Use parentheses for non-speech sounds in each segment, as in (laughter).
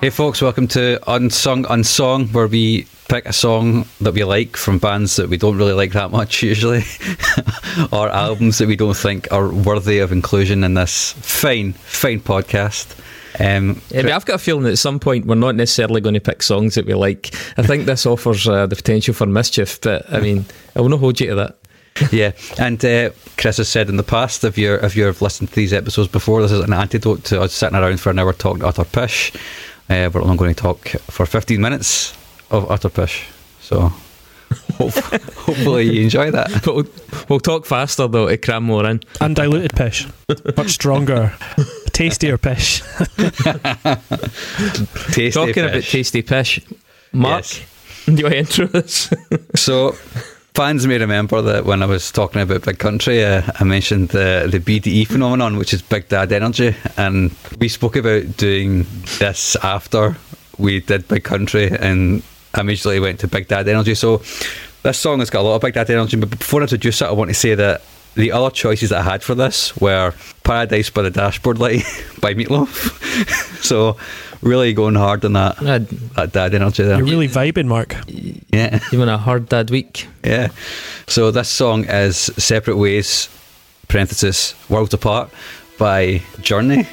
Hey, folks, welcome to Unsung Unsong, where we pick a song that we like from bands that we don't really like that much, (laughs) usually, or albums that we don't think are worthy of inclusion in this fine, fine podcast. Um, Yeah, but I've got a feeling that at some point we're not necessarily going to pick songs that we like. I think this offers uh, the potential for mischief, but I mean, I will not hold you to that. (laughs) yeah, and uh, Chris has said in the past, if you're if you've listened to these episodes before, this is an antidote to us sitting around for an hour talking utter pish. Uh, we're only going to talk for 15 minutes of utter pish. So (laughs) hope, hopefully you enjoy that. But (laughs) we'll, we'll talk faster though to cram more in. Undiluted pish. Much stronger. Tastier pish. (laughs) Tasty Talking about tasty pish, Mark, Yes. do you want to intro this? So, fans may remember that when I was talking about Big Country, uh, I mentioned the the BDE phenomenon, which is Big Dad Energy, and we spoke about doing this after we did Big Country, and immediately went to Big Dad Energy. So, this song has got a lot of Big Dad Energy, but before I introduce it, I want to say that. The other choices that I had for this were Paradise by the Dashboard Light (laughs) by Meatloaf. (laughs) so, really going hard on that, Uh, that dad energy there. You're really vibing, Mark. Yeah. (laughs) you want a hard dad week? Yeah. So this song is Separate Ways, parenthesis, Worlds Apart by Journey.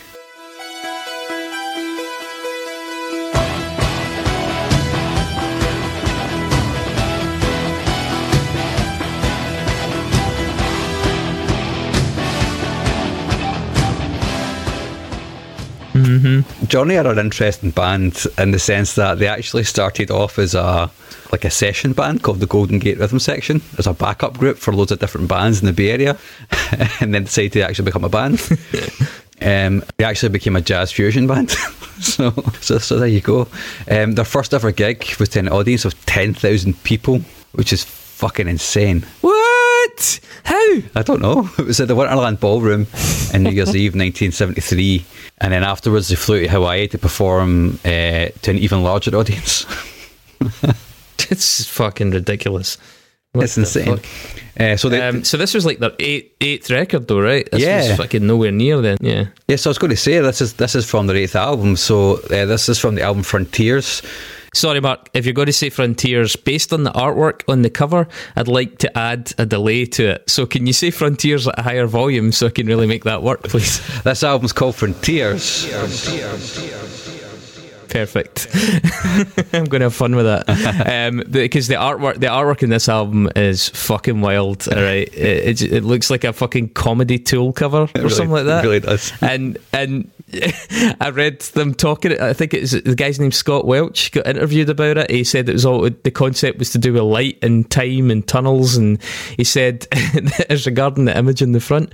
Journey are an interesting band in the sense that they actually started off as a like a session band called the Golden Gate Rhythm Section as a backup group for loads of different bands in the Bay Area, (laughs) and then decided to actually become a band. (laughs) um, they actually became a jazz fusion band. (laughs) so, so, so there you go. Um, their first ever gig was to an audience of ten thousand people, which is fucking insane. What? How? I don't know. (laughs) It was at the Winterland Ballroom in New Year's (laughs) Eve 1973. And then afterwards, they flew to Hawaii to perform uh, to an even larger audience. (laughs) It's fucking ridiculous. What it's insane. Uh, so, they, Um, so this was like their eight, eighth record, though, right? This Yeah. was fucking nowhere near then. Yeah. yes, I was going to say this is this is from their eighth album. So uh, this is from the album Frontiers. Sorry, Mark. If you're going to say Frontiers, based on the artwork on the cover, I'd like to add a delay to it. So can you say Frontiers at a higher volume so I can really make that work, please? (laughs) This album's called Frontiers. Perfect. (laughs) I'm going to have fun with that (laughs) um, because the artwork, the artwork in this album is fucking wild. All right, it, it, it looks like a fucking comedy tool cover or really- something like that. it really does. And and (laughs) I read them talking. I think it's the guy's name Scott Welch got interviewed about it. He said it was all the concept was to do with light and time and tunnels, and he said (laughs) as regarding the image in the front.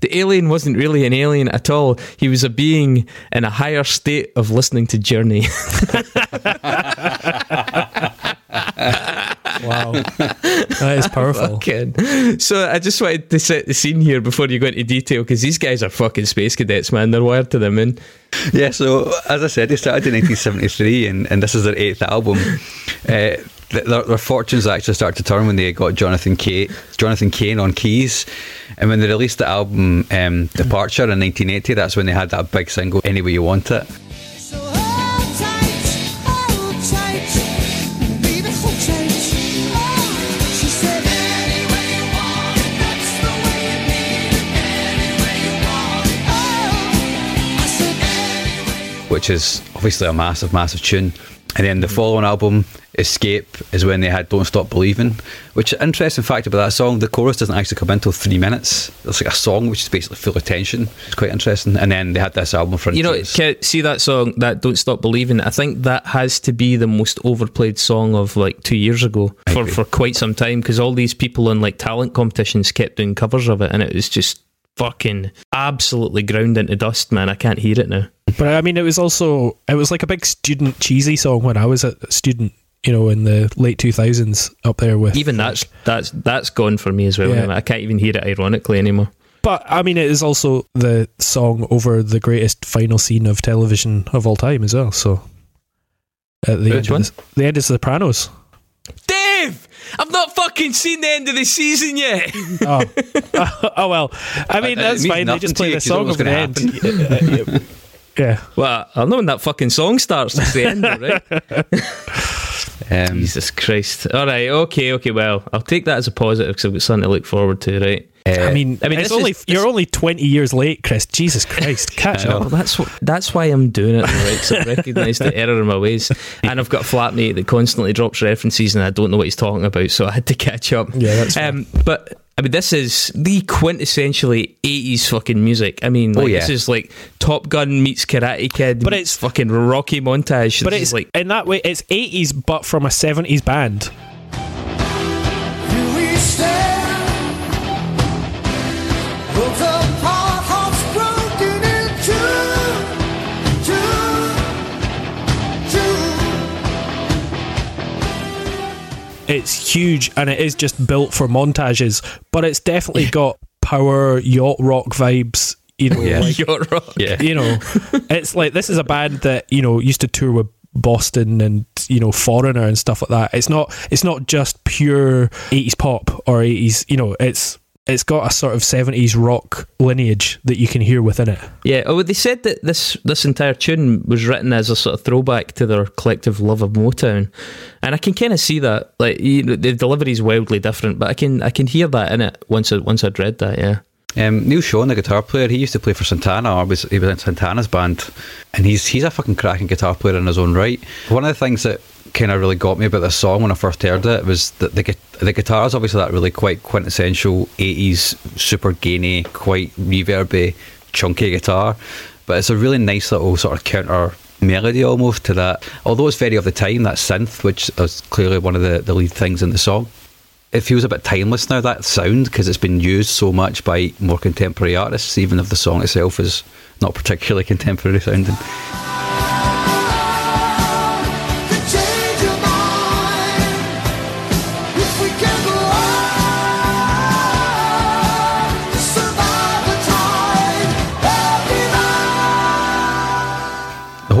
The alien wasn't really an alien at all. He was a being in a higher state of listening to Journey. (laughs) Wow. (laughs) that is powerful. Fucking. So I just wanted to set the scene here before you go into detail because these guys are fucking space cadets, man. They're wired to the moon. Yeah, so as I said, they started in 1973, and, and this is their eighth album. Uh, their, their fortunes actually started to turn when they got Jonathan Cain, Jonathan Cain on keys, and when they released the album um, Departure in 1980, that's when they had that big single "Any Way You Want It." Which is obviously a massive, massive tune. And then the mm. following album, Escape, is when they had Don't Stop Believing, which interesting fact about that song, the chorus doesn't actually come until three minutes. It's like a song which is basically full of tension. It's quite interesting. And then they had this album for You know, see that song, that "Don't Stop Believing." I think that has to be the most overplayed song of like two years ago for for quite some time because all these people in like talent competitions kept doing covers of it, and it was just fucking absolutely ground into dust, man. I can't hear it now. But I mean, it was also it was like a big student cheesy song when I was a student. You know, in the late two thousands, up there with Even that's that's that's gone for me as well. Yeah. I can't even hear it ironically anymore. But I mean, it is also the song over the greatest final scene of television of all time as well. So, at the Which end, of the, the end of Sopranos. Dave, I've not fucking seen the end of the season yet. (laughs) Oh, (laughs) oh well. I mean, it that's means fine. They just play you the 'cause you know song what's over the end. gonna (laughs) Yeah, yeah. Yeah. Well, I know when that fucking song starts. It's the end, right? Um, Jesus Christ. All right. Okay. Okay. Well, I'll take that as a positive because I've got something to look forward to. Right. uh, I mean, I mean, it's only is- you're only twenty years late, Chris. Jesus Christ, (laughs) catch up. Well, that's what, that's why I'm doing it, right? Because I recognise the error in my ways, (laughs) and I've got a flatmate that constantly drops references, and I don't know what he's talking about, so I had to catch up. Yeah, that's fair. Um, but I mean, this is the quintessentially '80s fucking music. I mean, Oh, like, yeah. this is like Top Gun meets Karate Kid, But meets it's- fucking Rocky montage. But This it's like in that way, it's eighties, but from a seventies band. Here we stand, It's huge and it is just built for montages, but it's definitely got power yacht rock vibes. You know, Yeah. like, you're wrong. yeah. you know, it's like this is a band that you know used to tour with Boston and you know Foreigner and stuff like that. It's not it's not just pure eighties pop or eighties. You know, it's it's got a sort of seventies rock lineage that you can hear within it. Yeah, oh, they said that this this entire tune was written as a sort of throwback to their collective love of Motown, and I can kind of see that. Like, you know, the delivery is wildly different, but I can I can hear that in it once I, once I'd read that. Yeah, Um, Neal Schon, the guitar player, he used to play for Santana. Or was he was in Santana's band, and he's he's a fucking cracking guitar player in his own right. One of the things that kind of really got me about this song when I first heard it was that the the guitar is obviously that really quite quintessential '80s super gainy, quite reverby, chunky guitar, but it's a really nice little sort of counter melody almost to that. Although it's very of the time, that synth, which is clearly one of the, the lead things in the song it feels a bit timeless now that sound because it's been used so much by more contemporary artists even if the song itself is not particularly (laughs) contemporary sounding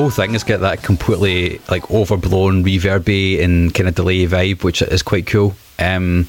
whole thing has got that completely like overblown reverby and kind of delay vibe which is quite cool. Um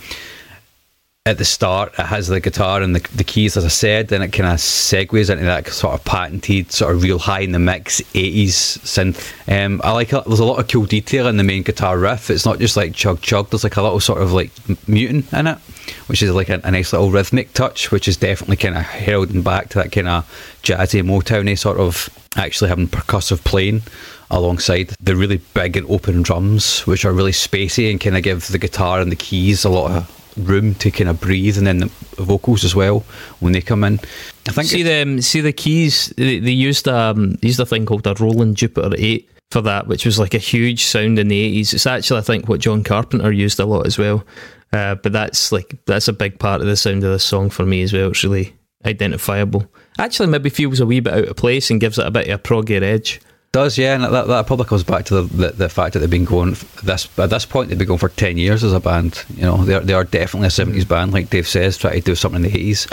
at the start, it has the guitar and the, the keys, as I said, then it kind of segues into that sort of patented, sort of real high in the mix 80s synth. Um, I like it. There's a lot of cool detail in the main guitar riff. It's not just like chug chug, there's like a little sort of like m- muting in it, which is like a, a nice little rhythmic touch, which is definitely kind of heralding back to that kind of jazzy Motowny sort of actually having percussive playing alongside the really big and open drums, which are really spacey and kind of give the guitar and the keys a lot of room to kind of breathe, and then the vocals as well when they come in. I think see them see the keys. They, they used um they used a thing called a Roland Jupiter Eight for that, which was like a huge sound in the eighties. It's actually I think what John Carpenter used a lot as well. Uh, but that's like that's a big part of the sound of this song for me as well. It's really identifiable. Actually, maybe feels a wee bit out of place and gives it a bit of a proggier edge. Does, yeah, and that, that probably comes back to the, the, the fact that they've been going this at this point they've been going for ten years as a band. You know, they are, they are definitely a seventies mm. band, like Dave says, trying to do something in the eighties.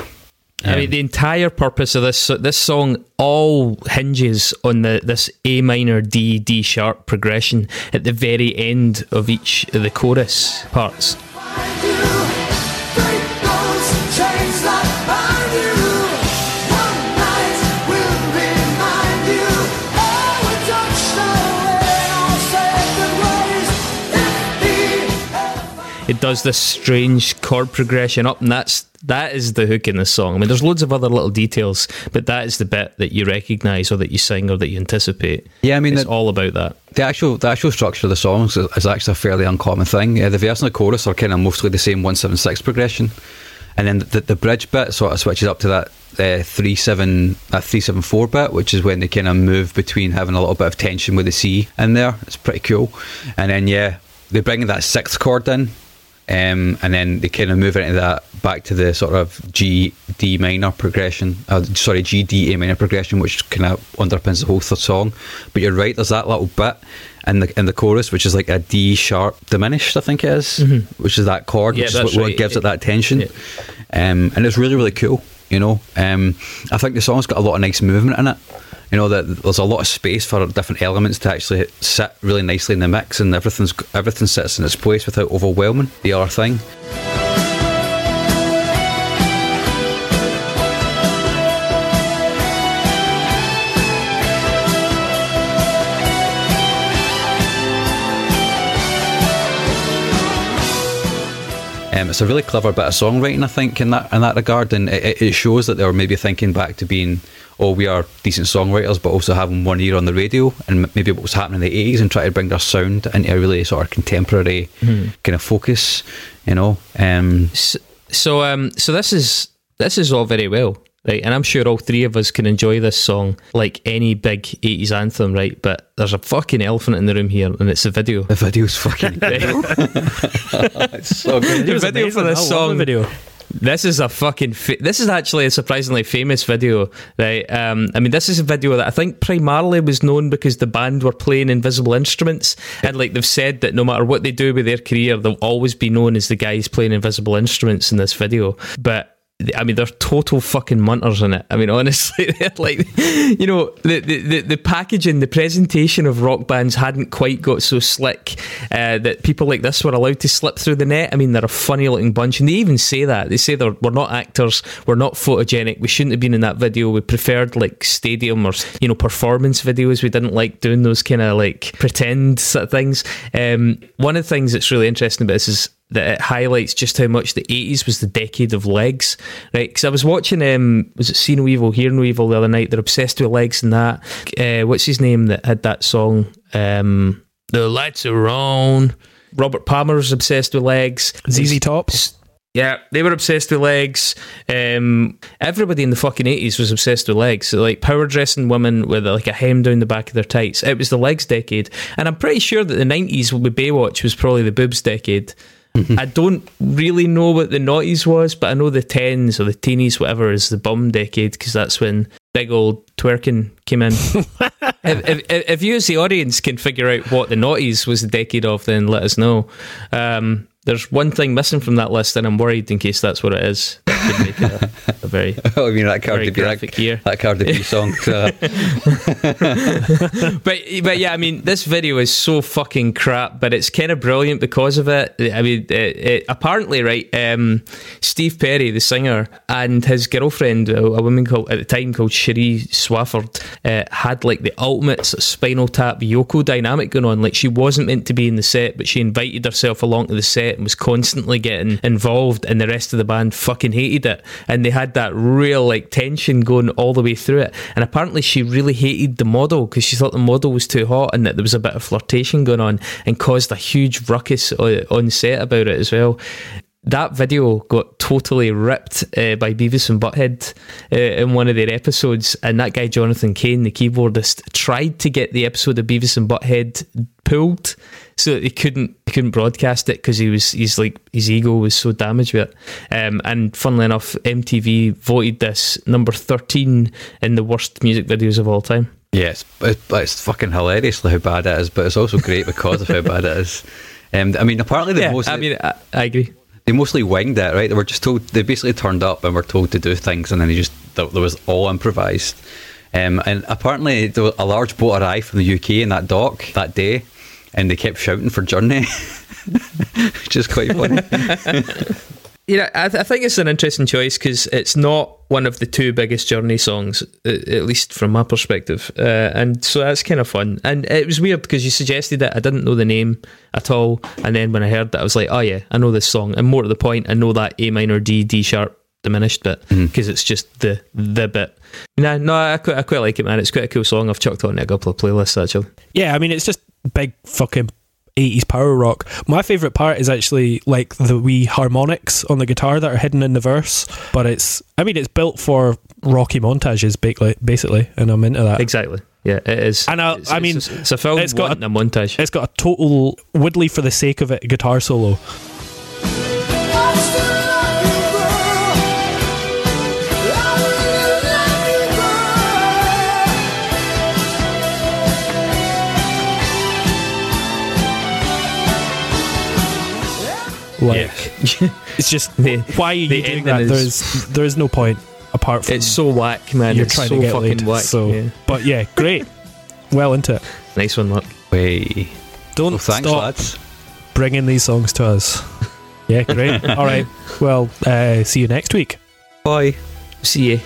I mean, um, the entire purpose of this this song all hinges on the this A minor D D sharp progression at the very end of each of the chorus parts. Does this strange chord progression up, and that's that is the hook in the song. I mean, there's loads of other little details, but that is the bit that you recognise or that you sing or that you anticipate. Yeah, I mean, it's the- all about that. The actual the actual structure of the songs is, is actually a fairly uncommon thing. Uh, the verse and the chorus are kind of mostly the same one seven six progression, and then the, the bridge bit sort of switches up to that uh, three seven that three seven four bit, which is when they kind of move between having a little bit of tension with the C in there. It's pretty cool, and then yeah, they bring in that sixth chord in. Um, and then they kind of move into that back to the sort of G D minor progression. Uh, sorry, G D A minor progression, which kind of underpins the whole th- song. But you're right. There's that little bit in the in the chorus, which is like a D sharp diminished, I think it is, which is that chord, Mm-hmm. Yeah, which is what, right. gives it that tension. Um, and it's really really cool. You know, um, I think the song's got a lot of nice movement in it. You know that there's a lot of space for different elements to actually sit really nicely in the mix, and everything's everything sits in its place without overwhelming the other thing. Um, it's a really clever bit of songwriting, I think, in that in that regard, and it, it- shows that they were maybe thinking back to being, oh, we are decent songwriters, but also having one ear on the radio, and maybe what was happening in the eighties, and try to bring their sound into a really sort of contemporary kind of focus, you know. Um, S- So, um, so this is this is all very well, right? And I'm sure all three of us can enjoy this song like any big '80s anthem, right? But there's a fucking elephant in the room here, and it's the video. the video's fucking (laughs) (laughs) it's so good. The was video for amazing. this I love the song video. This is a fucking. Fa- this is actually a surprisingly famous video, right? Um, I mean, this is a video that I think primarily was known because the band were playing invisible instruments, and like they've said that no matter what they do with their career, they'll always be known as the guys playing invisible instruments in this video. But I mean, they're total fucking munters in it. I mean, (laughs) honestly, like, you know, the, the, the, the packaging, the presentation of rock bands hadn't quite got so slick uh, that people like this were allowed to slip through the net. I mean, they're a funny looking bunch, and they even say that. They say they're, we're not actors, we're not photogenic, we shouldn't have been in that video. We preferred like stadium or, you know, performance videos. We didn't like doing those kind of like pretend sort of things. Um, one of the things that's really interesting about this is that it highlights just how much the 80s was the decade of legs, right? Because I was watching, um, was it See No Evil, Hear No Evil the other night? They're obsessed with legs and that. Uh, what's his name that had that song? Um, the lights are on. Robert Palmer was obsessed with legs. ZZ Top. Yeah, they were obsessed with legs. Um, everybody in the fucking eighties was obsessed with legs. So, like power dressing women with like a hem down the back of their tights. It was the legs decade, and I'm pretty sure that the nineties with Baywatch was probably the boobs decade. I don't really know what the noughties was, but I know the tens or the teenies, whatever, is the bum decade because that's when big old twerking came in. (laughs) if, if, if you as the audience can figure out what the noughties was the decade of, then let us know. Um, there's one thing missing from that list, and I'm worried in case that's what it is. Could make it a, a very (laughs) Oh, I mean that Cardi Very B, that, year. that Cardi B song. (laughs) uh, (laughs) but but yeah, I mean, this video is so fucking crap, but it's kind of brilliant because of it. I mean, it, it, apparently, right? Um, Steve Perry, the singer, and his girlfriend, a, a woman called at the time called Sherrie Swafford, uh, had like the ultimate sort of spinal tap Yoko dynamic going on. Like she wasn't meant to be in the set, but she invited herself along to the set and was constantly getting involved, and the rest of the band fucking hated it, and they had that real like tension going all the way through it. And apparently, she really hated the model because she thought the model was too hot and that there was a bit of flirtation going on, and caused a huge ruckus on set about it as well. That video got totally ripped uh, by Beavis and Butthead uh, in one of their episodes, and that guy Jonathan Cain, the keyboardist, tried to get the episode of Beavis and Butthead pulled so that he couldn't he couldn't broadcast it because he was he's like his ego was so damaged with it. Um, and funnily enough, MTV voted this number thirteen in the worst music videos of all time. Yes, but it's fucking hilariously how bad it is, but it's also great because of how bad it is. (laughs) Um, I mean, apparently the Yeah, mostly I mean, I, I agree. They mostly winged it, right? They were just told they basically turned up and were told to do things, and then they just there was all improvised. Um, and apparently there was a large boat arrived from the UK in that dock that day, and they kept shouting for Journey, (laughs) which is quite funny. (laughs) You know, I, th- I think it's an interesting choice because it's not one of the two biggest Journey songs, uh, at least from my perspective, uh, and so that's kind of fun. And it was weird because you suggested it, I didn't know the name at all, and then when I heard that, I was like, oh yeah, I know this song. And more to the point, I know that A minor D D sharp diminished bit because it's just the the bit. No, no, I quite, I quite like it, man. It's quite a cool song. I've chucked on it a couple of playlists actually. Yeah, I mean, it's just big fucking 80s power rock. My favourite part is actually like the wee harmonics on the guitar that are hidden in the verse, but it's, I mean, it's built for rocky montages, basically, basically and I'm into that. Exactly. Yeah, it is. And I- It's- I mean, it's, it's a film it's got wanting a montage. It's got a total Woodley for the sake of it guitar solo. Like, (laughs) it's just, The- why are you the doing ending that? is- There's, there is no point apart from It's so whack, man. you're it's trying so to get fucking laid. whack. so, yeah. but yeah, great. well into it. Nice one, Mark. Way. Don't Well, thanks, stop lads. bringing these songs to us. Yeah, great. (laughs) All right. Well, uh, see you next week. Bye. See you.